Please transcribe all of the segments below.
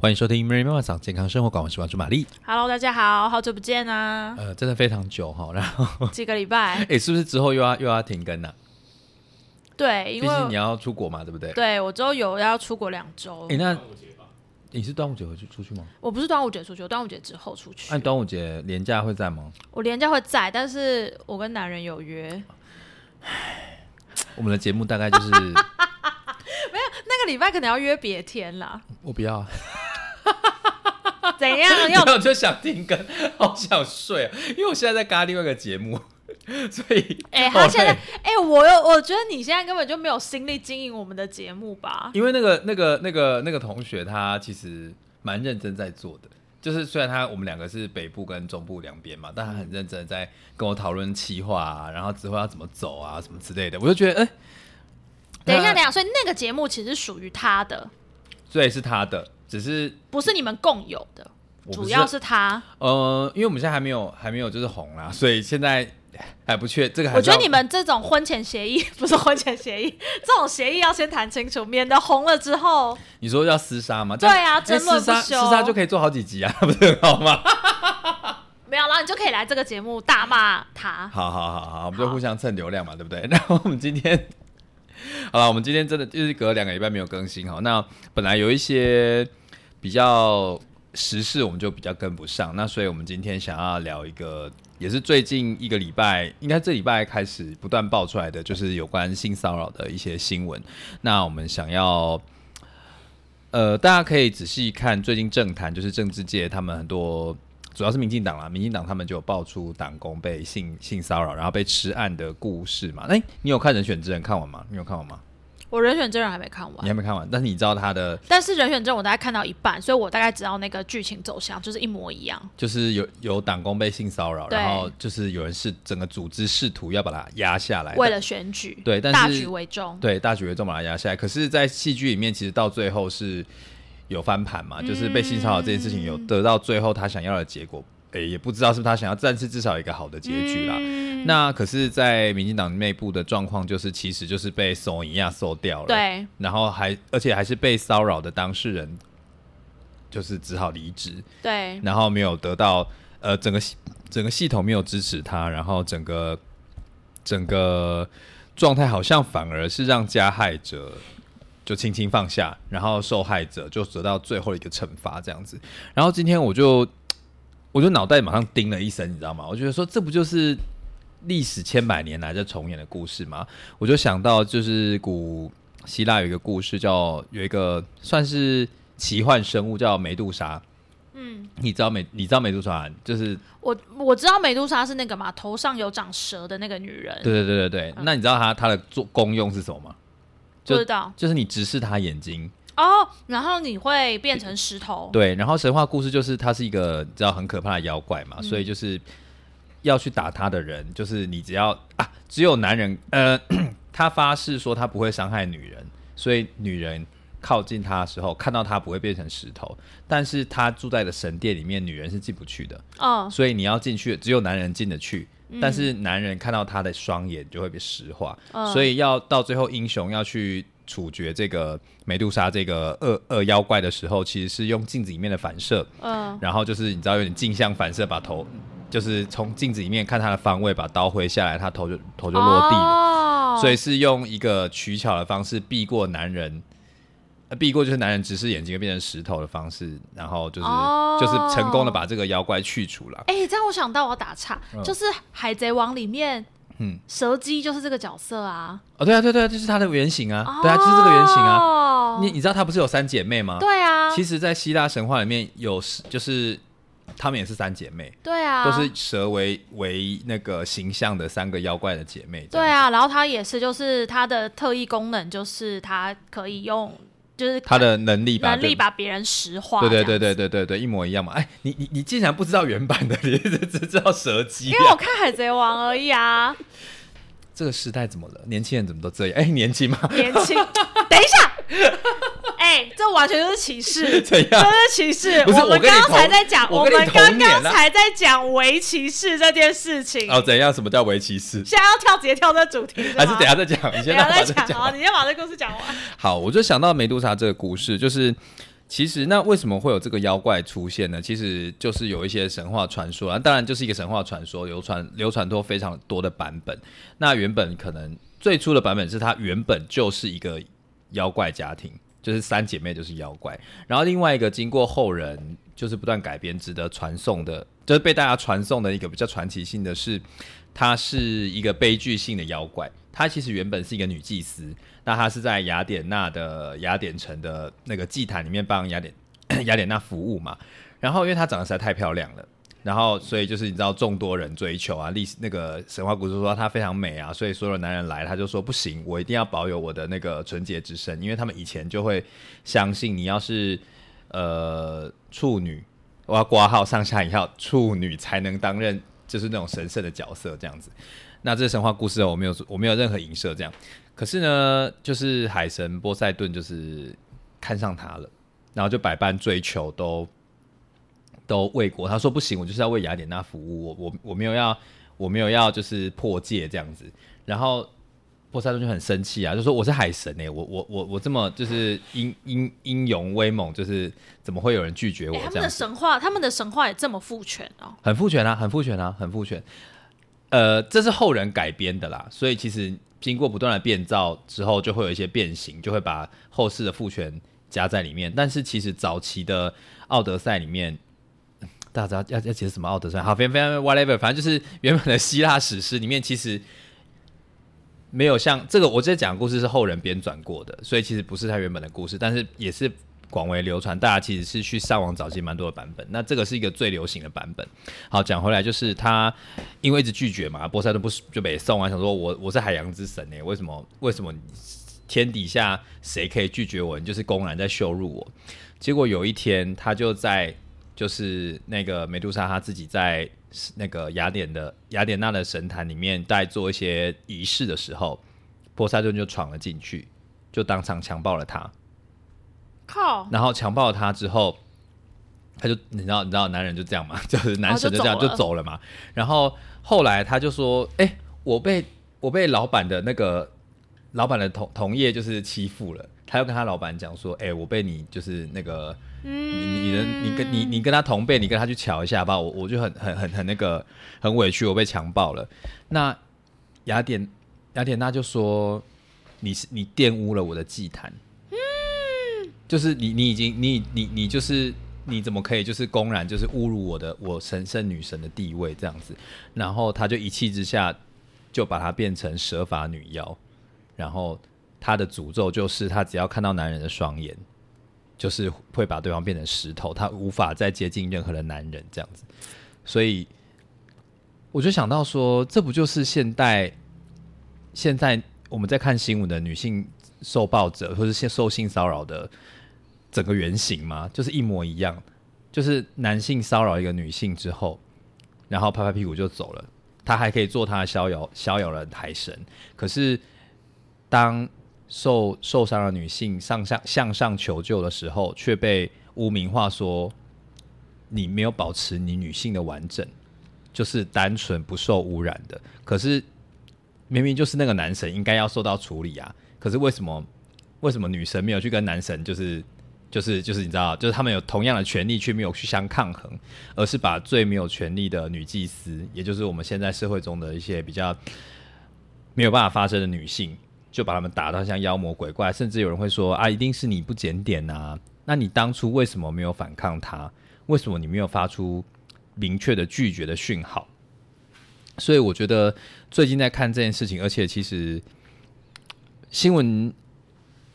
欢迎收听《Mary 妈妈讲健康生活馆》，我是王主玛丽。Hello，大家好，好久不见啊，呃，真的非常久哈，然后几个礼拜。哎，是不是之后又要又要停更呢、对，因为你要出国嘛，对不对？对我之后有要出国两周哎，，那你是端午节回去出去吗？我不是端午节出去，我端午节之后出去。按端午节连假会在吗？我连假会在，但是我跟男人有约，我们的节目大概就是 那个礼拜可能要约别天啦。我不要，怎样？要没有就想停更，好想睡啊，因为我现在在嘎另外一个节目，所以哎、好他现在累哎、我有，我觉得你现在根本就没有心力经营我们的节目吧？因为那个那个那个那个同学他其实蛮认真在做的，就是虽然他我们两个是北部跟中部两边嘛，但他很认真在跟我讨论企划啊，然后之后要怎么走啊什么之类的，我就觉得哎、等一下，等一下，所以那个节目其实属于他的，所以是他的，只是不是你们共有的，主要是他。呃，因为我们现在还没有还没有就是红啦，所以现在还不确这个还我觉得你们这种婚前协议不是婚前协议，这种协议要先谈清楚，免得红了之后，你说要厮杀吗？对啊争论不休厮杀就可以做好几集啊，不是很好吗？没有，然后你就可以来这个节目大骂他。好好好好，我们就互相蹭流量嘛，对不对？然后我们今天，好了，我们今天真的就是隔两个礼拜没有更新哈。那本来有一些比较时事，我们就比较跟不上，那所以我们今天想要聊一个，也是最近一个礼拜，应该这礼拜开始不断爆出来的，就是有关性骚扰的一些新闻。那我们想要。呃，大家可以仔细看最近政坛，就是政治界他们很多，主要是民进党啦，民进党他们就有爆出党工被性性骚扰，然后被吃案的故事嘛。哎、你有看《人选之人》看完吗？你有看完吗？我人选之人还没看完你，还没看完，但是你知道他的但是人选之人我大概看到一半，所以我大概知道那个剧情走向就是一模一样。就是有有党工被性骚扰，然后就是有人是整个组织试图要把他压下来，为了选举，对但是大局为重，对大局为重把他压下来。可是，在戏剧里面，其实到最后是有翻盘嘛，就是被性骚扰这件事情有得到最后他想要的结果，诶、也不知道是不是他想要，但是至少有一个好的结局啦。嗯。那可是，在民进党内部的状况就是，其实就是被索尼亚收掉了，，对。然后还而且还是被骚扰的当事人，就是只好离职，对。然后没有得到呃整个系整个系统没有支持他，然后整个整个状态好像反而是让加害者就轻轻放下，然后受害者就得到最后一个惩罚这样子。然后今天我就 我就脑袋马上叮了一声，你知道吗？我觉得说这不就是历史千百年来在重演的故事吗？我就想到就是古希腊有一个故事叫有一个算是奇幻生物叫梅杜莎。嗯，你知道美你知道美杜莎就是我我知道美杜莎是那个嘛，头上有长蛇的那个女人，对对对对对，那你知道她她的作功用是什么吗？知道。就是你直视他眼睛，哦，然后你会变成石头，对，然后神话故事就是他是一个你知道很可怕的妖怪嘛，所以就是要去打他的人，就是你只要啊，只有男人呃，他发誓说他不会伤害女人，所以女人靠近他的时候看到他不会变成石头，但是他住在的神殿里面，女人是进不去的，嗯，所以你要进去，只有男人进得去。但是男人看到他的双眼就会被石化，嗯。所以要到最后英雄要去处决这个美杜莎这个恶恶妖怪的时候，其实是用镜子里面的反射，嗯，然后就是你知道有点镜像反射，把头就是从镜子里面看他的方位，把刀挥下来，他头就头就落地了。哦。所以是用一个取巧的方式避过男人，呃，避过就是男人直视眼睛会变成石头的方式，然后就是、哦就是成功的把这个妖怪去除了。哎、这样我想到我要打岔，嗯就是《海贼王》里面，嗯蛇姬就是这个角色啊，哦，对啊，对对啊，就是它的原型啊，对啊，就是这个原型啊。啊你你知道它不是有三姐妹吗？对啊，其实，在希腊神话里面有就是她们也是三姐妹，对啊，都是蛇为为那个形象的三个妖怪的姐妹。对啊，然后它也是，就是它的特异功能就是它可以用，就是他的能力把能力把别人石化，对对对。对对对对，一模一样嘛。哎，你你你竟然不知道原版的，你只只知道蛇姬因为我看《海贼王》而已啊，这个时代怎么了？年轻人怎么都这样？哎，年轻吗？年轻。等一下，哎、这完全就是歧视，怎样？这是歧视。我们刚才在讲，我们刚刚才在讲围歧视这件事情。哦，怎样？什么叫围棋士？现在要跳，直接跳这主题，还是等下下再讲？你先一下再让我再讲好，讲。你先把这故事讲完。好，我就想到梅杜莎这个故事，就是其实那为什么会有这个妖怪出现呢？其实就是有一些神话传说啊，当然就是一个神话传说，流传流传多非常多的版本。那原本可能最初的版本是它原本就是一个妖怪家庭，就是三姐妹就是妖怪。然后另外一个经过后人就是不断改编，值得传颂的，就是被大家传颂的一个比较传奇性的是，她是一个悲剧性的妖怪。她其实原本是一个女祭司，那她是在雅典娜的雅典城的那个祭坛里面帮雅典 雅典娜服务嘛。然后因为她长得实在太漂亮了，然后所以就是你知道众多人追求啊，历史那个神话故事说她非常美啊，所以所有男人来，他就说不行，我一定要保有我的那个纯洁之身，因为他们以前就会相信你要是呃处女，我要挂号上下一号处女才能担任就是那种神圣的角色这样子。那这神话故事，我没有我没有任何影射这样，可是呢，就是海神波塞顿就是看上他了，然后就百般追求都都未果。他说不行，我就是要为雅典娜服务，我我我没有要我没有要就是破戒这样子。然后波塞冬就很生气啊，就说我是海神哎，我我我我这么就是英英英勇威猛，就是怎么会有人拒绝我？他们的神话，他们的神话也这么父权哦，很父权啊，很父权啊，很父权。呃，这是后人改编的啦，所以其实经过不断的变造之后，就会有一些变形，就会把后世的父权加在里面。但是其实早期的《奥德赛》里面，大家要要解释什么《奥德赛》？好，非常非常 whatever，反正就是原本的希腊史诗里面，其实没有像这个我这讲的故事是后人编转过的，所以其实不是他原本的故事，但是也是。广为流传，大家其实是去上网找，其实蛮多的版本。那这个是一个最流行的版本。好，讲回来就是他因为一直拒绝嘛，波塞冬不是就被送啊？想说我我是海洋之神呢，为什么为什么天底下谁可以拒绝我？你就是公然在羞辱我。结果有一天，他就在就是那个美杜莎，她自己在那个雅典的雅典娜的神坛里面在做一些仪式的时候，波塞冬就闯了进去，就当场强暴了他。靠！然后强暴了他之后，他就你知道你知道男人就这样嘛，就是男神就这样就走了嘛。然后后来他就说：“哎，我被我被老板的那个老板的同同业就是欺负了。”他又跟他老板讲说：“哎，我被你就是那个，你你的你跟你你跟他同辈，你跟他去瞧一下吧。我我就很很很很那个很委屈，我被强暴了。”那雅典雅典娜就说：“你是你玷污了我的祭坛。”嗯就是你，你已经，你你你就是你怎么可以就是公然就是侮辱我的我神圣女神的地位这样子？然后他就一气之下就把她变成蛇法女妖，然后他的诅咒就是他只要看到男人的双眼，就是会把对方变成石头，他无法再接近任何的男人这样子。所以我就想到说，这不就是现代现在我们在看新闻的女性受暴者或者是受性骚扰的？整个原型吗？就是一模一样，就是男性骚扰一个女性之后，然后拍拍屁股就走了。他还可以做他的逍遥逍遥的海神。可是当受受伤的女性上向向上求救的时候，却被污名化说你没有保持你女性的完整，就是单纯不受污染的。可是明明就是那个男神应该要受到处理啊！可是为什么为什么女神没有去跟男神就是？就是就是你知道，就是他们有同样的权利，却没有去相抗衡，而是把最没有权利的女祭司，也就是我们现在社会中的一些比较没有办法发声的女性，就把他们打到像妖魔鬼怪，甚至有人会说啊，一定是你不检点呐，那你当初为什么没有反抗他？为什么你没有发出明确的拒绝的讯号？所以我觉得最近在看这件事情，而且其实新闻。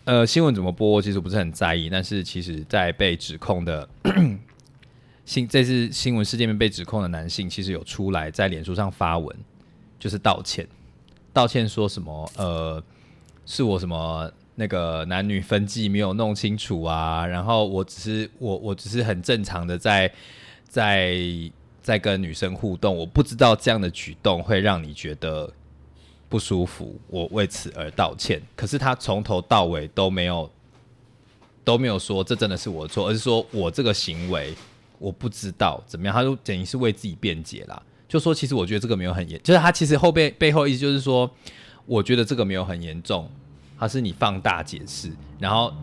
呃，新闻怎么播，其实不是很在意。但是，其实，在被指控的 新这次新闻事件面被指控的男性，其实有出来在脸书上发文，就是道歉，道歉说什么？呃，是我什么那个男女分际没有弄清楚啊？然后我只是我我只是很正常的在在在跟女生互动，我不知道这样的举动会让你觉得。不舒服，我为此而道歉。可是他从头到尾都没有都没有说这真的是我的错，而是说我这个行为我不知道怎么样。他就等于是为自己辩解啦，就说其实我觉得这个没有很严，就是他其实后背背后意思就是说，我觉得这个没有很严重，他是你放大解释，然后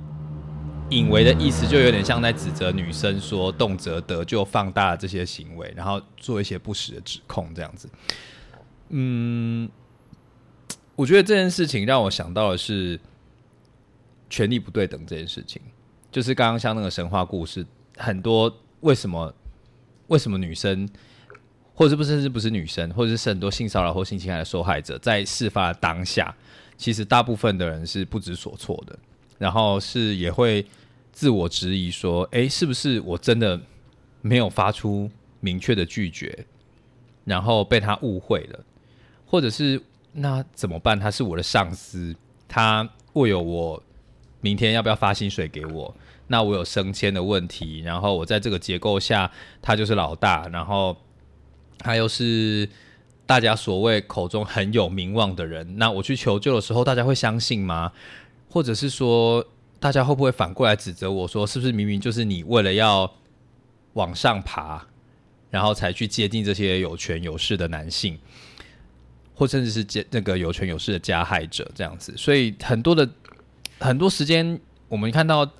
隐为的意思就有点像在指责女生说动辄得就放大这些行为，然后做一些不实的指控，这样子。嗯，我觉得这件事情让我想到的是权力不对等这件事情，就是刚刚像那个神话故事，很多为什么为什么女生，或者不甚至不是女生，或者是很多性骚扰或性侵害的受害者，在事发当下，其实大部分的人是不知所措的，然后是也会自我质疑说，诶，是不是我真的没有发出明确的拒绝，然后被他误会了？或者是那怎么办？他是我的上司，他握有我明天要不要发薪水给我？那我有升迁的问题，然后我在这个结构下，他就是老大，然后他又是大家所谓口中很有名望的人，那我去求救的时候，大家会相信吗？或者是说，大家会不会反过来指责我说，是不是明明就是你为了要往上爬，然后才去接近这些有权有势的男性？或甚至是加那个有权有势的加害者这样子，所以很多的很多时间，我们看到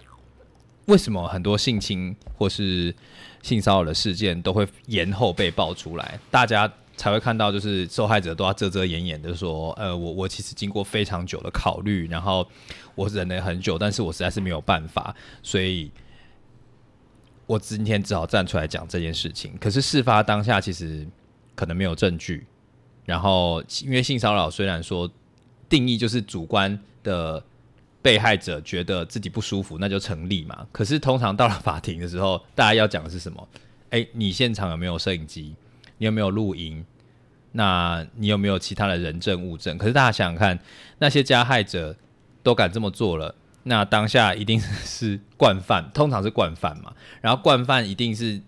为什么很多性侵或是性骚扰的事件都会延后被爆出来，大家才会看到就是受害者都要遮遮掩掩的说，呃，我我其实经过非常久的考虑，然后我忍了很久，但是我实在是没有办法，所以我今天只好站出来讲这件事情。可是事发当下，其实可能没有证据。然后，因为性骚扰虽然说定义就是主观的被害者觉得自己不舒服，那就成立嘛。可是通常到了法庭的时候，大家要讲的是什么？哎，你现场有没有摄影机？你有没有录音？那你有没有其他的人证物证？可是大家想想看，那些加害者都敢这么做了，那当下一定是惯犯，通常是惯犯嘛。然后惯犯一定是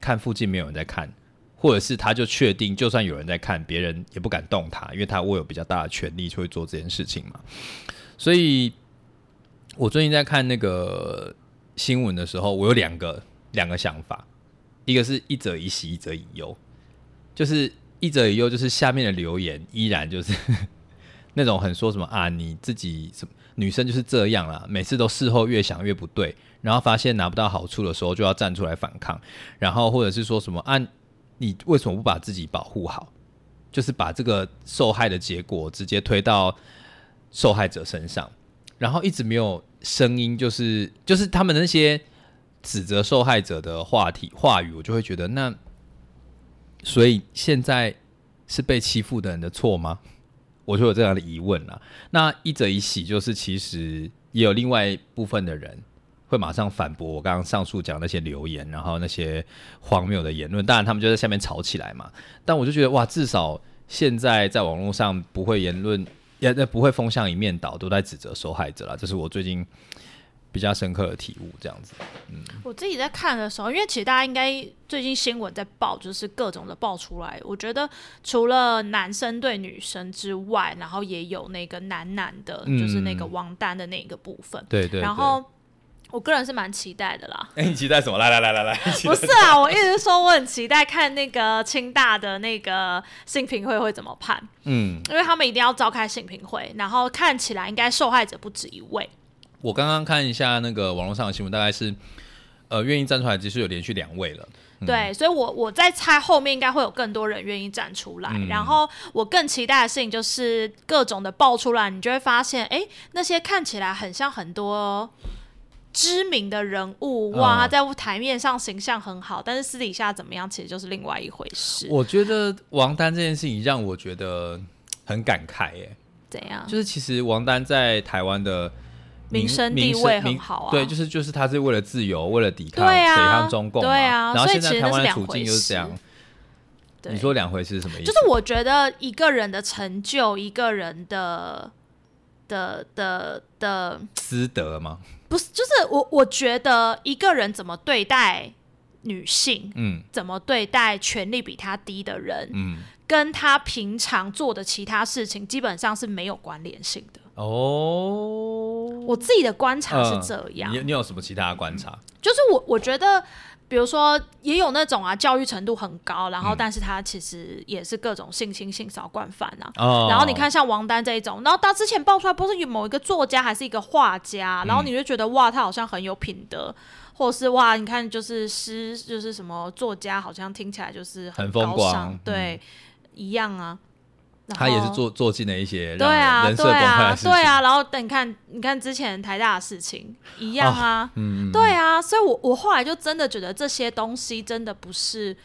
看附近没有人在看。或者是他就确定，就算有人在看，别人也不敢动他，因为他握有比较大的权力，就会做这件事情嘛。所以，我最近在看那个新闻的时候，我有两个两个想法，一个是一则以喜，一则以忧。就是一则以忧，就是下面的留言依然就是 那种很说什么啊，你自己什么女生就是这样啦，每次都事后越想越不对，然后发现拿不到好处的时候就要站出来反抗，然后或者是说什么啊。你为什么不把自己保护好？就是把这个受害的结果直接推到受害者身上，然后一直没有声音，就是就是他们那些指责受害者的话题话语，我就会觉得那，所以现在是被欺负的人的错吗？我就有这样的疑问了。那一则一喜，就是其实也有另外一部分的人。会马上反驳我刚刚上述讲那些留言，然后那些荒谬的言论。当然，他们就在下面吵起来嘛。但我就觉得，哇，至少现在在网络上不会言论，也不会风向一面倒，都在指责受害者啦。这是我最近比较深刻的体悟。这样子，嗯，我自己在看的时候，因为其实大家应该最近新闻在报，就是各种的爆出来。我觉得除了男生对女生之外，然后也有那个男男的，就是那个王丹的那个部分。对对，然后。我个人是蛮期待的啦。哎，你期待什么？来来来来来，不是啊，我一直说我很期待看那个清大的那个性评会会怎么判。嗯，因为他们一定要召开性评会，然后看起来应该受害者不止一位。我刚刚看一下那个网络上的新闻，大概是呃愿意站出来，其实有连续两位了。对，所以我我在猜后面应该会有更多人愿意站出来。然后我更期待的事情就是各种的爆出来，你就会发现，哎，那些看起来很像很多。知名的人物哇，在台面上形象很好，但是私底下怎么样，其实就是另外一回事。我觉得王丹这件事情让我觉得很感慨，耶。怎样？就是其实王丹在台湾的名声地位很好啊。对，就是就是他是为了自由，为了抵抗北抗中共，对啊。然后现在台湾的处境就是这样。你说两回事是什么意思？就是我觉得一个人的成就，一个人的的的的私德吗？不是，就是我我觉得一个人怎么对待女性，嗯，怎么对待权力比他低的人，嗯，跟他平常做的其他事情基本上是没有关联性的。哦，我自己的观察是这样。你你有什么其他的观察？就是我我觉得，比如说也有那种啊，教育程度很高，然后但是他其实也是各种性侵、性骚惯犯啊。哦然后你看像王丹这一种，然后他之前爆出来，不是有某一个作家还是一个画家，然后你就觉得哇，他好像很有品德，或者是哇，你看就是诗，就是什么作家，好像听起来就是很风高光尚，对，一样啊。然他也是做做尽了一些对啊，人设对啊崩坏的，事情。对啊，然后等你看，你看之前台大的事情一样啊，嗯，对啊，所以我我后来就真的觉得这些东西真的不是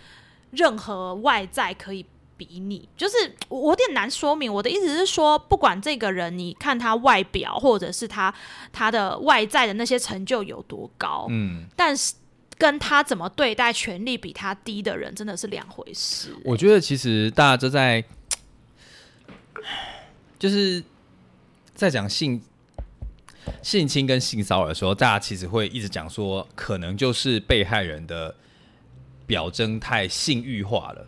任何外在可以比拟，就是我我有点难说明。我的意思是说，不管这个人，你看他外表或者是他他的外在的那些成就有多高，嗯，但是跟他怎么对待权力比他低的人，真的是两回事。我觉得其实大家都在，就是在讲性性侵跟性骚扰的时候，大家其实会一直讲说，可能就是被害人的表征太性欲化了，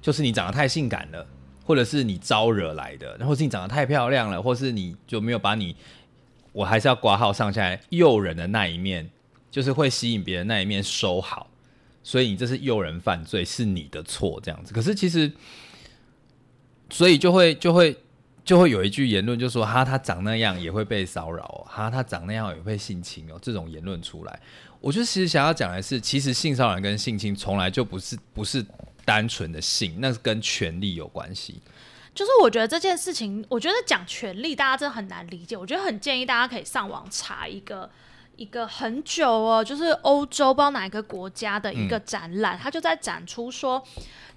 就是你长得太性感了，或者是你招惹来的，然后是你长得太漂亮了，或是你就没有把你，我还是要挂号上下来诱人的那一面，就是会吸引别人那一面收好。所以你这是诱人犯罪，是你的错，这样子。可是其实，所以就会就会就会有一句言论，就说哈，他长那样也会被骚扰、哦，哈，他长那样也会性侵哦，这种言论出来。我觉得其实想要讲的是，其实性骚扰跟性侵从来就不是不是单纯的性，那是跟权力有关系。就是我觉得这件事情，我觉得讲权力，大家真的很难理解。我觉得很建议大家可以上网查一个一个很久哦，就是欧洲不知道哪个国家的一个展览，它就在展出说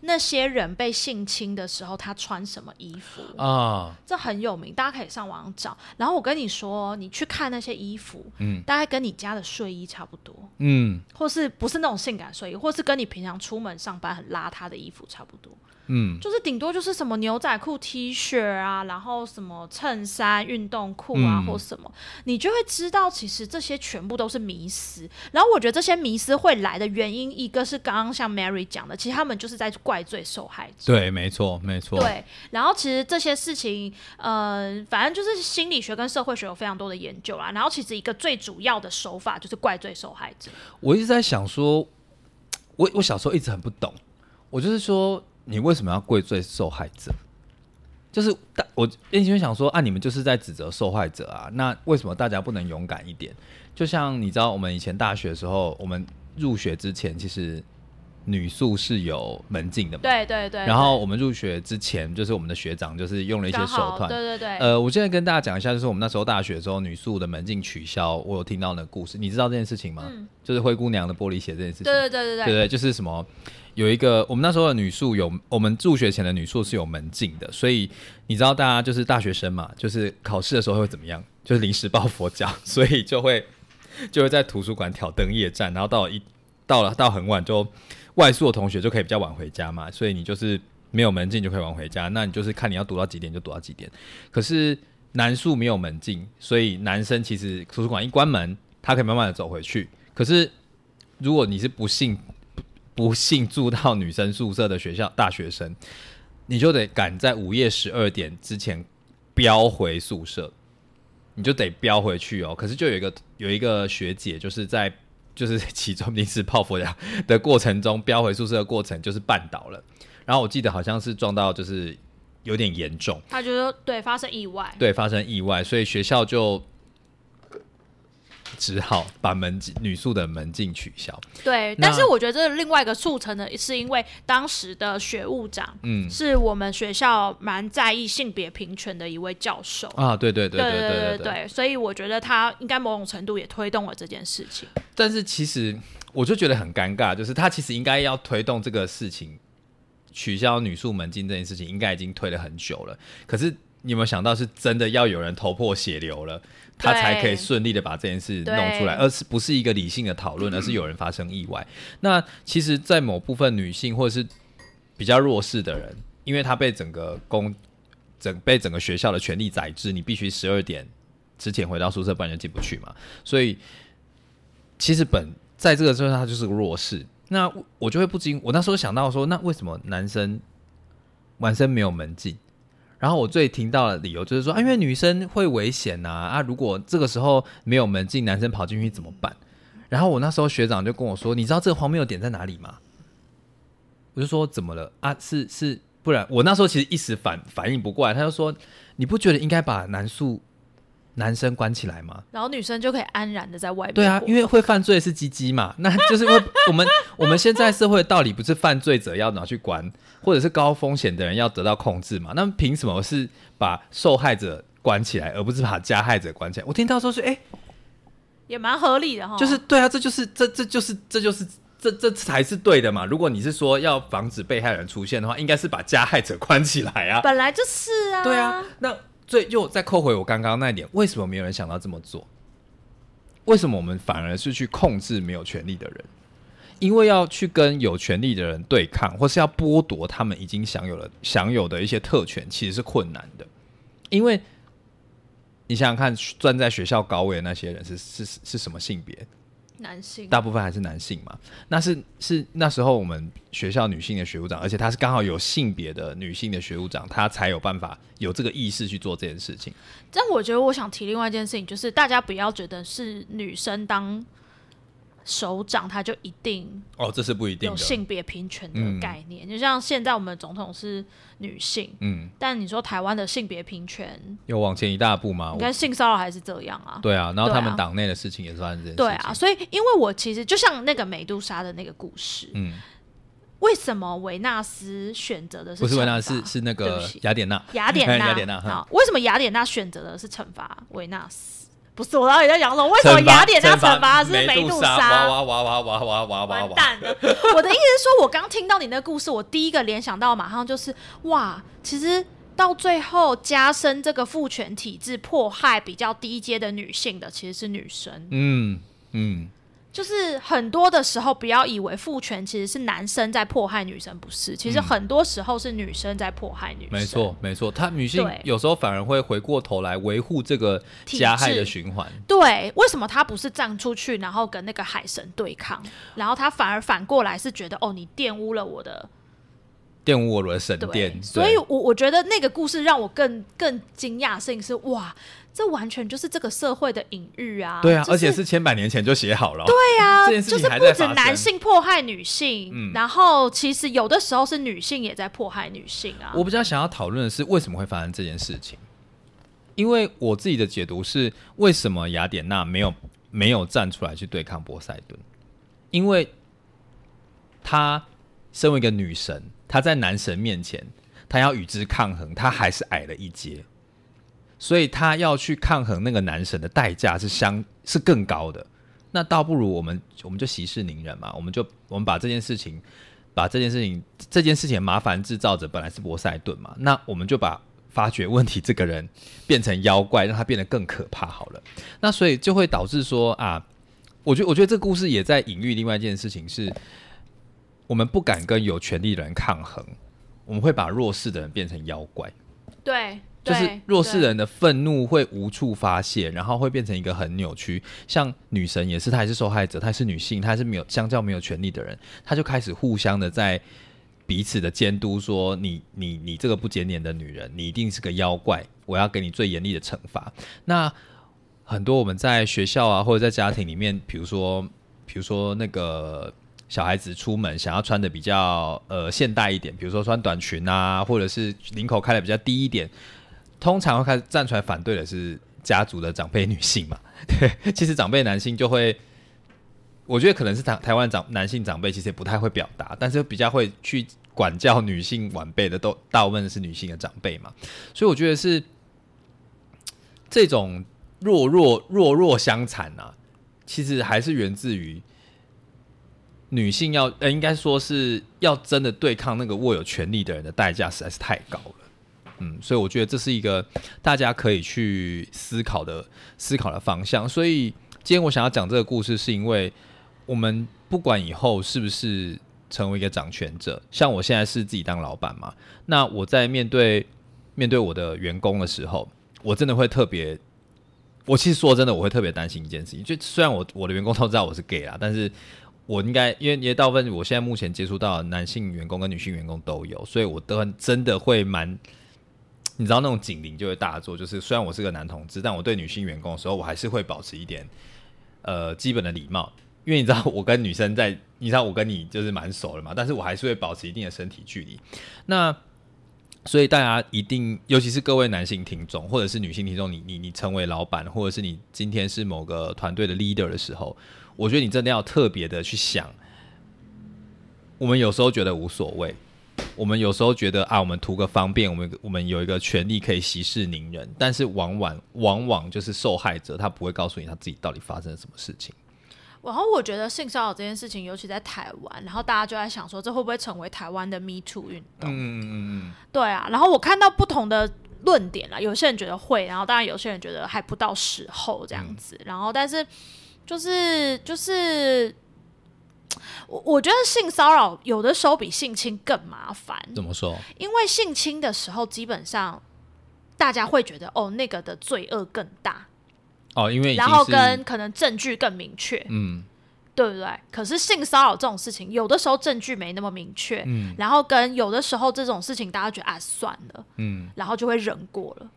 那些人被性侵的时候，他穿什么衣服。啊，这很有名，大家可以上网找。然后我跟你说，你去看那些衣服，嗯大概跟你家的睡衣差不多，嗯或是不是那种性感睡衣，或是跟你平常出门上班很邋遢的衣服差不多。嗯，就是顶多就是什么牛仔裤、T 恤啊，然后什么衬衫、运动裤啊，嗯或什么，你就会知道，其实这些全部都是迷思。然后我觉得这些迷思会来的原因，一个是刚刚像 Mary 讲的，其实他们就是在怪罪受害者。对，没错没错，对，然后其实这些事情，呃，反正就是心理学跟社会学有非常多的研究啦。然后其实一个最主要的手法就是怪罪受害者。我一直在想说，我我小时候一直很不懂，我就是说，你为什么要怪罪受害者？就是大我内心会想说啊，你们就是在指责受害者啊，那为什么大家不能勇敢一点？就像你知道，我们以前大学的时候，我们入学之前，其实女宿是有门禁的嘛。对对对。然后我们入学之前，就是我们的学长就是用了一些手段，对对对。呃，我现在跟大家讲一下，就是我们那时候大学的时候，女宿的门禁取消，我有听到那个故事，你知道这件事情吗？就是灰姑娘的玻璃鞋这件事情。对对对对对对，就是什么有一个我们那时候的女宿有，我们入学前的女宿是有门禁的，所以你知道大家就是大学生嘛，就是考试的时候会怎么样？就是临时抱佛脚，所以就会就会在图书馆挑灯夜战，然后到一到了到很晚就外宿的同学就可以比较晚回家嘛，所以你就是没有门禁就可以晚回家，那你就是看你要读到几点就读到几点。可是男宿没有门禁，所以男生其实图书馆一关门，他可以慢慢的走回去。可是如果你是不幸不不幸住到女生宿舍的学校大学生，你就得赶在午夜十二点之前飙回宿舍，你就得飙回去哦。可是就有一个有一个学姐，就是在就是其中临时抱佛脚的过程中飙回宿舍的过程，就是绊倒了。然后我记得好像是撞到就是有点严重，他就说对发生意外，对，发生意外，所以学校就只好把门禁女宿的门禁取消。对，但是我觉得这另外一个促成的是因为当时的学务长嗯是我们学校蛮在意性别平权的一位教授。啊，对对对对对对对对。所以我觉得他应该某种程度也推动了这件事情。但是其实我就觉得很尴尬，就是他其实应该要推动这个事情，取消女宿门禁这件事情，应该已经推了很久了。可是你有没有想到，是真的要有人头破血流了，他才可以顺利的把这件事弄出来，而是不是一个理性的讨论，而是有人发生意外。那其实，在某部分女性或者是比较弱势的人，因为她被整个公整被整个学校的权力宰制，你必须十二点之前回到宿舍，不然就进不去嘛。所以其实本在这个时候，他就是个弱势。那我就会不禁，我那时候想到说，那为什么男生晚生没有门禁，然后我最听到的理由就是说，啊，因为女生会危险呐，啊，如果这个时候没有门禁，男生跑进去怎么办？然后我那时候学长就跟我说，你知道这个荒谬点在哪里吗？我就说怎么了啊？是是，不然我那时候其实一时反反应不过来，他就说，你不觉得应该把男宿男生关起来吗？然后女生就可以安然的在外面。对啊，因为会犯罪是鸡鸡嘛，那就是会我们我们现在社会的道理不是犯罪者要拿去关，或者是高风险的人要得到控制嘛？那么凭什么是把受害者关起来，而不是把加害者关起来？我听到说是哎，也蛮合理的哈。就是对啊，这就是这这就是这就是这这才是对的嘛。如果你是说要防止被害人出现的话，应该是把加害者关起来啊。本来就是啊。对啊，那。所以又再扣回我刚刚那一点，为什么没有人想到这么做？为什么我们反而是去控制没有权利的人？因为要去跟有权利的人对抗，或是要剥夺他们已经享有了享有的一些特权，其实是困难的。因为你想想看，站在学校高位的那些人是是是什么性别？男性大部分还是男性嘛？那是是那时候我们学校女性的学务长，而且她是刚好有性别的女性的学务长，她才有办法有这个意识去做这件事情。但我觉得我想提另外一件事情，就是大家不要觉得是女生当。首长他就一定哦，这是不一定有性别平权的概念。就像现在我们总统是女性，嗯，但你说台湾的性别平权有往前一大步吗？应该性骚扰还是这样啊？对啊，然后他们党内的事情也算是对啊。所以，因为我其实就像那个美杜莎的那个故事，嗯，为什么维纳斯选择的是不是维纳斯？是那个雅典娜？雅典娜，雅典娜。好，为什么雅典娜选择的是惩罚维纳斯？不是我到底在讲什么？为什么雅典娜惩罚是梅杜莎？哇哇哇哇哇哇哇哇！完蛋了！我的意思是说，我刚听到你那个故事，我第一个联想到马上就是哇，其实到最后加深这个父权体制，迫害比较低阶的女性的其实是女生。嗯嗯。就是很多的时候，不要以为父权其实是男生在迫害女生，不是。其实很多时候是女生在迫害女生。没错，没错。她女性有时候反而会回过头来维护这个加害的循环。对，为什么她不是站出去，然后跟那个海神对抗，然后她反而反过来是觉得哦，你玷污了我的，玷污我的神殿。所以，我我觉得那个故事让我更更惊讶，事情是哇。这完全就是这个社会的隐喻啊！对啊，而且是千百年前就写好了。对啊，就是不止男性迫害女性，然后其实有的时候是女性也在迫害女性啊。我比较想要讨论的是为什么会发生这件事情，因为我自己的解读是，为什么雅典娜没有没有站出来去对抗波塞顿？因为她身为一个女神，她在男神面前，她要与之抗衡，她还是矮了一阶。所以他要去抗衡那个男神的代价是相是更高的，那倒不如我们我们就息事宁人嘛，我们就我们把这件事情把这件事情这件事情麻烦制造者本来是波塞顿嘛，那我们就把发掘问题这个人变成妖怪，让他变得更可怕好了。那所以就会导致说啊，我觉我觉得这故事也在隐喻另外一件事情是，我们不敢跟有权利的人抗衡，我们会把弱势的人变成妖怪。对。就是弱势人的愤怒会无处发泄，然后会变成一个很扭曲。像女神也是，她也是受害者，她是女性，她是没有相较没有权利的人，她就开始互相的在彼此的监督，说你你你这个不检点的女人，你一定是个妖怪，我要给你最严厉的惩罚。那很多我们在学校啊，或者在家庭里面，比如说比如说那个。小孩子出门想要穿的比较呃现代一点，比如说穿短裙啊，或者是领口开的比较低一点，通常会开始站出来反对的是家族的长辈女性嘛？对，其实长辈男性就会，我觉得可能是台台湾长男性长辈其实也不太会表达，但是比较会去管教女性晚辈的都大部分是女性的长辈嘛，所以我觉得是这种弱弱弱弱相残啊，其实还是源自于。女性要呃，应该说是要真的对抗那个握有权力的人的代价实在是太高了，嗯，所以我觉得这是一个大家可以去思考的思考的方向。所以今天我想要讲这个故事，是因为我们不管以后是不是成为一个掌权者，像我现在是自己当老板嘛，那我在面对面对我的员工的时候，我真的会特别，我其实说真的，我会特别担心一件事情，就虽然我我的员工都知道我是 gay 啊，但是。我应该，因为因为大部分我现在目前接触到的男性员工跟女性员工都有，所以我都真的会蛮，你知道那种警铃就会大作，就是虽然我是个男同志，但我对女性员工的时候，我还是会保持一点呃基本的礼貌，因为你知道我跟女生在，你知道我跟你就是蛮熟了嘛，但是我还是会保持一定的身体距离。那所以大家一定，尤其是各位男性听众或者是女性听众，你你你成为老板，或者是你今天是某个团队的 leader 的时候，我觉得你真的要特别的去想，我们有时候觉得无所谓。我们有时候觉得啊，我们图个方便，我们我们有一个权利可以息事宁人，但是往往往往就是受害者，他不会告诉你他自己到底发生了什么事情。然后我觉得性骚扰这件事情，尤其在台湾，然后大家就在想说，这会不会成为台湾的 Me Too 运动？嗯嗯嗯嗯，对啊。然后我看到不同的论点了，有些人觉得会，然后当然有些人觉得还不到时候这样子。然后但是就是就是。我我觉得性骚扰有的时候比性侵更麻烦。怎么说？因为性侵的时候，基本上大家会觉得哦，那个的罪恶更大。哦，因为然后跟可能证据更明确，嗯，对不对？可是性骚扰这种事情，有的时候证据没那么明确，嗯，然后跟有的时候这种事情，大家觉得啊算了，嗯，然后就会忍过了。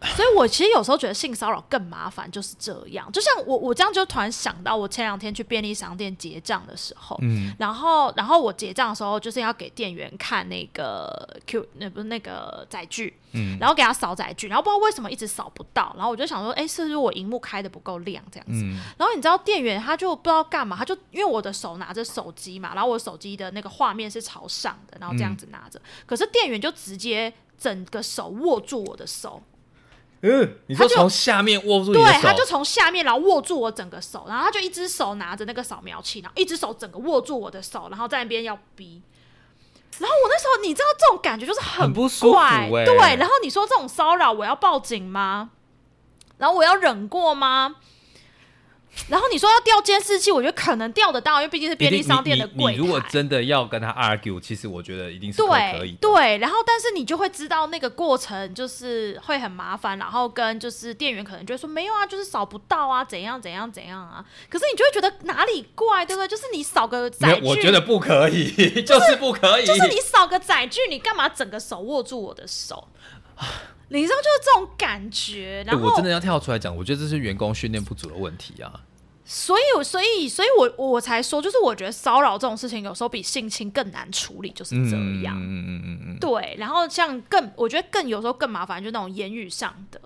所以，我其实有时候觉得性骚扰更麻烦，就是这样。就像我，我这样就突然想到，我前两天去便利商店结账的时候，嗯，然后，然后我结账的时候，就是要给店员看那个 Q，那不是那个载具，嗯，然后给他扫载具，然后不知道为什么一直扫不到，然后我就想说，哎，是不是我荧幕开的不够亮这样子？然后你知道店员他就不知道干嘛，他就因为我的手拿着手机嘛，然后我手机的那个画面是朝上的，然后这样子拿着，可是店员就直接整个手握住我的手。嗯，你说从下面握住对，他就从下面然后握住我整个手，然后他就一只手拿着那个扫描器，然后一只手整个握住我的手，然后在那边要逼。然后我那时候你知道这种感觉就是很不舒服，对。然后你说这种骚扰我要报警吗？然后我要忍过吗？然后你说要调监视器，我觉得可能调得到，因为毕竟是便利商店的柜台。如果真的要跟他 argue，其实我觉得一定是可以。对，然后但是你就会知道那个过程就是会很麻烦，然后跟就是店员可能就会说没有啊，就是扫不到啊，怎样怎样怎样啊。可是你就会觉得哪里怪，对不对？就是你扫个载具，我觉得不可以，就是不可以。就是你扫个载具，你干嘛整个手握住我的手？你知道就是这种感觉，然后我真的要跳出来讲，我觉得这是员工训练不足的问题啊。所以，所以，所以我我才说，就是我觉得骚扰这种事情有时候比性侵更难处理，就是这样。嗯嗯嗯嗯。对，然后像更，我觉得更有时候更麻烦，就那种言语上的。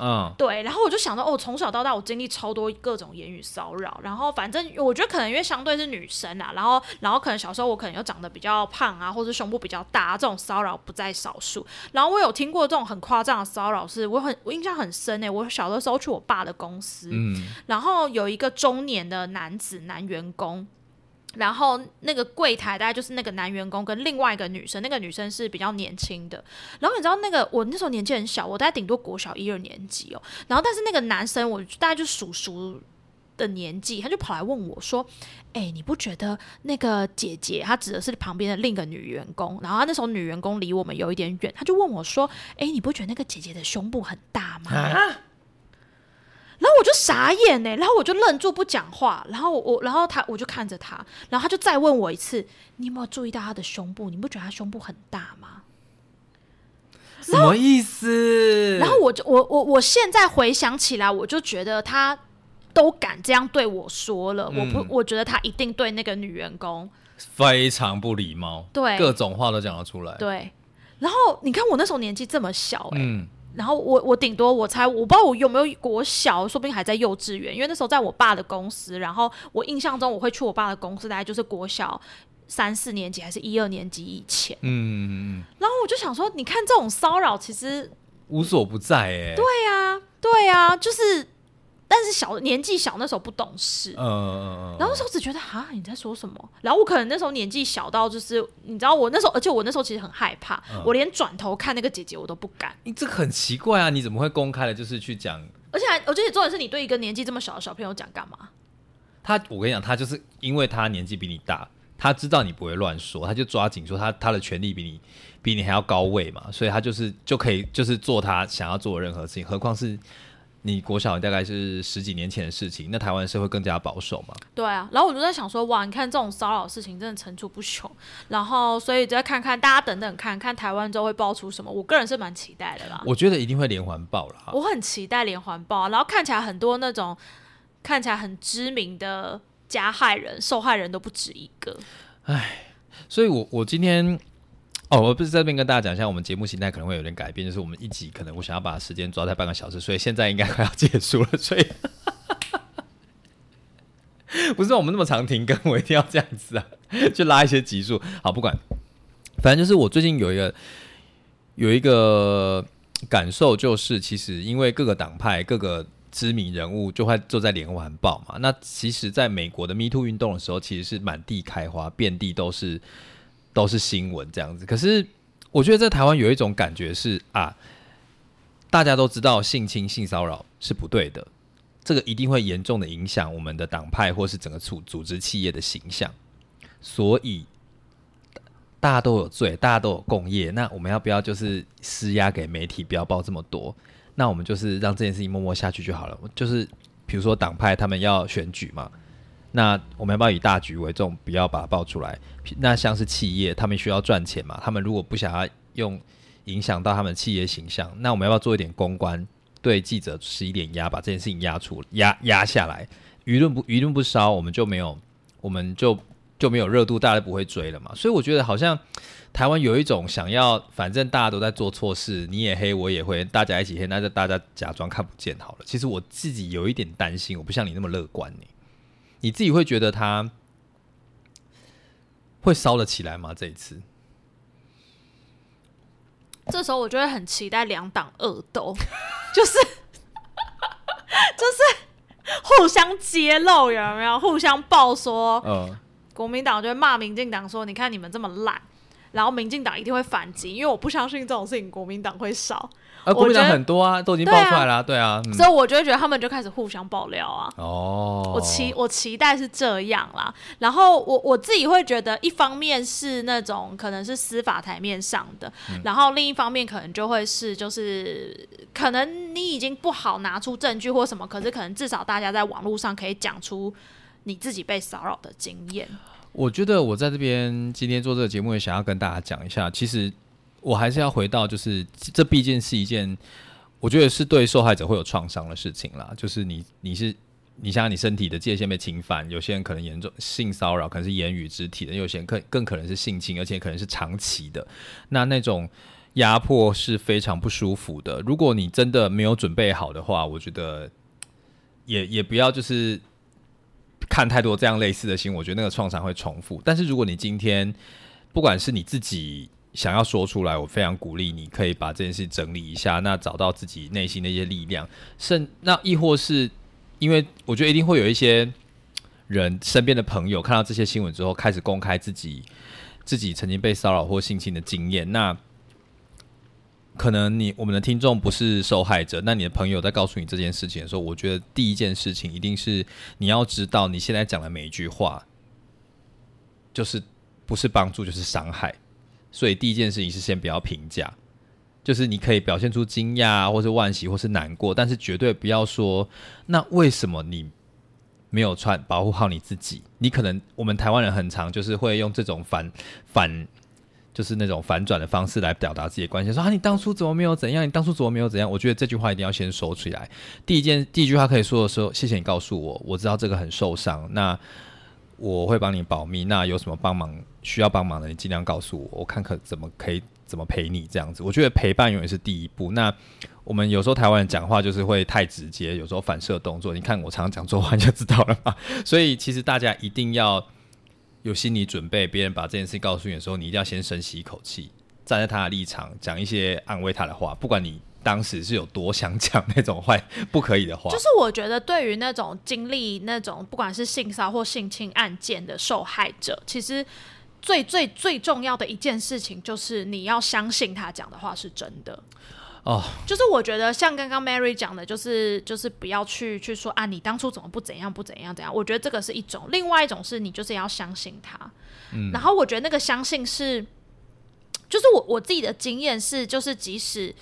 嗯，对，然后我就想到，哦，从小到大我经历超多各种言语骚扰，然后反正我觉得可能因为相对是女生啊，然后然后可能小时候我可能又长得比较胖啊，或者胸部比较大，这种骚扰不在少数。然后我有听过这种很夸张的骚扰，是我很我印象很深诶，我小的时候去我爸的公司，嗯，然后有一个中年的男子男员工。然后那个柜台大概就是那个男员工跟另外一个女生，那个女生是比较年轻的。然后你知道那个我那时候年纪很小，我大概顶多国小一二年级哦。然后但是那个男生我大概就属熟的年纪，他就跑来问我说：“哎，你不觉得那个姐姐，她指的是旁边的另一个女员工？然后那时候女员工离我们有一点远，他就问我说：‘哎，你不觉得那个姐姐的胸部很大吗？’”然后我就傻眼呢，然后我就愣住不讲话，然后我，然后他，我就看着他，然后他就再问我一次：“你有没有注意到他的胸部？你不觉得他胸部很大吗？”什么意思？然后我就我我我现在回想起来，我就觉得他都敢这样对我说了，我不，我觉得他一定对那个女员工非常不礼貌，对，各种话都讲得出来，对。然后你看我那时候年纪这么小，哎。然后我我顶多我猜我不知道我有没有国小，说不定还在幼稚园，因为那时候在我爸的公司。然后我印象中我会去我爸的公司，大概就是国小三四年级还是一二年级以前。嗯。然后我就想说，你看这种骚扰其实无所不在哎。对呀，对呀，就是。但是小年纪小那时候不懂事，嗯嗯嗯，然后那时候只觉得啊你在说什么？然后我可能那时候年纪小到就是你知道我那时候，而且我那时候其实很害怕，我连转头看那个姐姐我都不敢。你这个很奇怪啊！你怎么会公开的，就是去讲？而且还，而且重点是你对一个年纪这么小的小朋友讲干嘛？他，我跟你讲，他就是因为他年纪比你大，他知道你不会乱说，他就抓紧说他他的权利比你比你还要高位嘛，所以他就是就可以就是做他想要做的任何事情，何况是。你国小大概是十几年前的事情，那台湾社会更加保守嘛？对啊，然后我就在想说，哇，你看这种骚扰事情真的层出不穷，然后所以再看看大家等等看看台湾之后会爆出什么，我个人是蛮期待的啦。我觉得一定会连环爆了。我很期待连环爆，然后看起来很多那种看起来很知名的加害人、受害人都不止一个。唉，所以我我今天。哦，我不是这边跟大家讲一下，我们节目形态可能会有点改变，就是我们一集可能我想要把时间抓在半个小时，所以现在应该快要结束了，所以不是我们那么长停更，我一定要这样子啊，去拉一些集数。好，不管，反正就是我最近有一个有一个感受，就是其实因为各个党派、各个知名人物就会坐在连环报嘛，那其实在美国的 Me Too 运动的时候，其实是满地开花，遍地都是。都是新闻这样子，可是我觉得在台湾有一种感觉是啊，大家都知道性侵、性骚扰是不对的，这个一定会严重的影响我们的党派或是整个组组织企业的形象，所以大家都有罪，大家都有共业，那我们要不要就是施压给媒体，不要报这么多？那我们就是让这件事情默默下去就好了。就是比如说党派他们要选举嘛。那我们要不要以大局为重，不要把它爆出来？那像是企业，他们需要赚钱嘛？他们如果不想要用影响到他们企业形象，那我们要不要做一点公关，对记者施一点压，把这件事情压出压压下来？舆论不舆论不烧，我们就没有，我们就就没有热度，大家不会追了嘛。所以我觉得好像台湾有一种想要，反正大家都在做错事，你也黑，我也会，大家一起黑，那就大家假装看不见好了。其实我自己有一点担心，我不像你那么乐观呢。你自己会觉得他会烧得起来吗？这一次，这时候我就会很期待两党恶斗，就是 就是互相揭露，有没有？互相爆说，嗯，国民党就会骂民进党说：“你看你们这么烂。”然后民进党一定会反击，因为我不相信这种事情国民党会少。啊，国民党很多啊，都已经爆出来了，对啊，所以我就会觉得他们就开始互相爆料啊。哦，我期我期待是这样啦。然后我我自己会觉得，一方面是那种可能是司法台面上的，然后另一方面可能就会是就是可能你已经不好拿出证据或什么，可是可能至少大家在网络上可以讲出你自己被骚扰的经验。我觉得我在这边今天做这个节目，也想要跟大家讲一下。其实我还是要回到，就是这毕竟是一件，我觉得是对受害者会有创伤的事情啦。就是你，你是你想，你身体的界限被侵犯，有些人可能严重性骚扰，可能是言语、肢体的；有些人更更可能是性侵，而且可能是长期的。那那种压迫是非常不舒服的。如果你真的没有准备好的话，我觉得也也不要就是。看太多这样类似的新闻，我觉得那个创伤会重复。但是如果你今天不管是你自己想要说出来，我非常鼓励你可以把这件事整理一下，那找到自己内心的一些力量。甚那亦或是因为我觉得一定会有一些人身边的朋友看到这些新闻之后，开始公开自己自己曾经被骚扰或性侵的经验。那可能你我们的听众不是受害者，那你的朋友在告诉你这件事情的时候，我觉得第一件事情一定是你要知道，你现在讲的每一句话，就是不是帮助就是伤害。所以第一件事情是先不要评价，就是你可以表现出惊讶或是惋惜或是难过，但是绝对不要说那为什么你没有穿保护好你自己？你可能我们台湾人很常就是会用这种反反。就是那种反转的方式来表达自己的关心，说啊，你当初怎么没有怎样？你当初怎么没有怎样？我觉得这句话一定要先说出来。第一件，第一句话可以说的时候，谢谢你告诉我，我知道这个很受伤，那我会帮你保密。那有什么帮忙需要帮忙的，你尽量告诉我，我看可怎么可以怎么陪你这样子。我觉得陪伴永远是第一步。那我们有时候台湾人讲话就是会太直接，有时候反射动作，你看我常常讲错话就知道了嘛。所以其实大家一定要。有心理准备，别人把这件事告诉你的时候，你一定要先深吸一口气，站在他的立场讲一些安慰他的话。不管你当时是有多想讲那种坏不可以的话，就是我觉得对于那种经历那种不管是性骚或性侵案件的受害者，其实最最最重要的一件事情就是你要相信他讲的话是真的。哦，就是我觉得像刚刚 Mary 讲的，就是就是不要去去说啊，你当初怎么不怎样不怎样怎样？我觉得这个是一种，另外一种是你就是要相信他。嗯，然后我觉得那个相信是，就是我我自己的经验是，就是即使。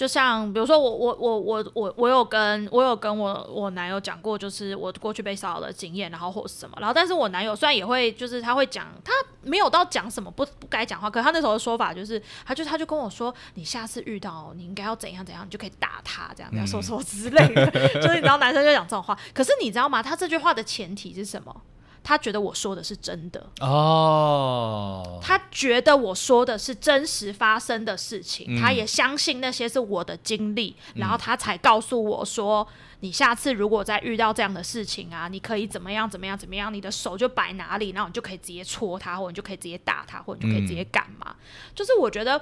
就像比如说我我我我我我有跟我有跟我我男友讲过，就是我过去被骚扰的经验，然后或什么，然后但是我男友虽然也会就是他会讲，他没有到讲什么不不该讲话，可他那时候的说法就是，他就他就跟我说，你下次遇到你应该要怎样怎样，你就可以打他这样这样说说之类的，就是你知道男生就讲这种话，可是你知道吗？他这句话的前提是什么？他觉得我说的是真的，哦，他觉得我说的是真实发生的事情，嗯。他也相信那些是我的经历，然后他才告诉我说，你下次如果再遇到这样的事情啊，你可以怎么样怎么样怎么样，你的手就摆哪里，然后你就可以直接戳他，或者你就可以直接打他，或者你就可以直接干嘛。就是我觉得。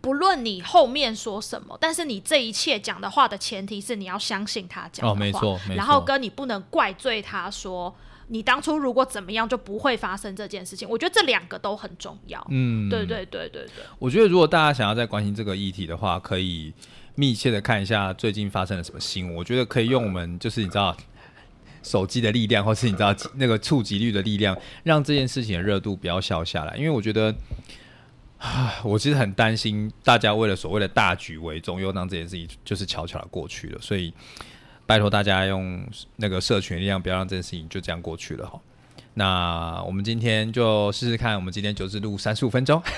不论你后面说什么，但是你这一切讲的话的前提是你要相信他讲的话，哦没错没错。然后跟你不能怪罪他说你当初如果怎么样就不会发生这件事情。我觉得这两个都很重要。嗯，对对对对对，我觉得如果大家想要再关心这个议题的话，可以密切的看一下最近发生了什么新闻。我觉得可以用我们就是你知道手机的力量，或是你知道那个触及率的力量，让这件事情的热度不要消下来。因为我觉得，啊我其实很担心大家为了所谓的大局为重，又让这件事情就是悄悄的过去了。所以拜托大家用那个社群的力量，不要让这件事情就这样过去了哈。那我们今天就试试看，我们今天就是录三十五分钟。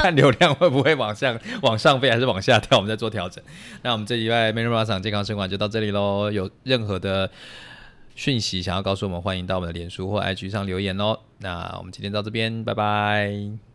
看流量会不会往上往上飞还是往下跳，我们再做调整。那我们这礼拜 m a n r 场健康生活就到这里喽。有任何的讯息想要告诉我们，欢迎到我们的脸书或 IG 上留言哦。那我们今天到这边，拜拜。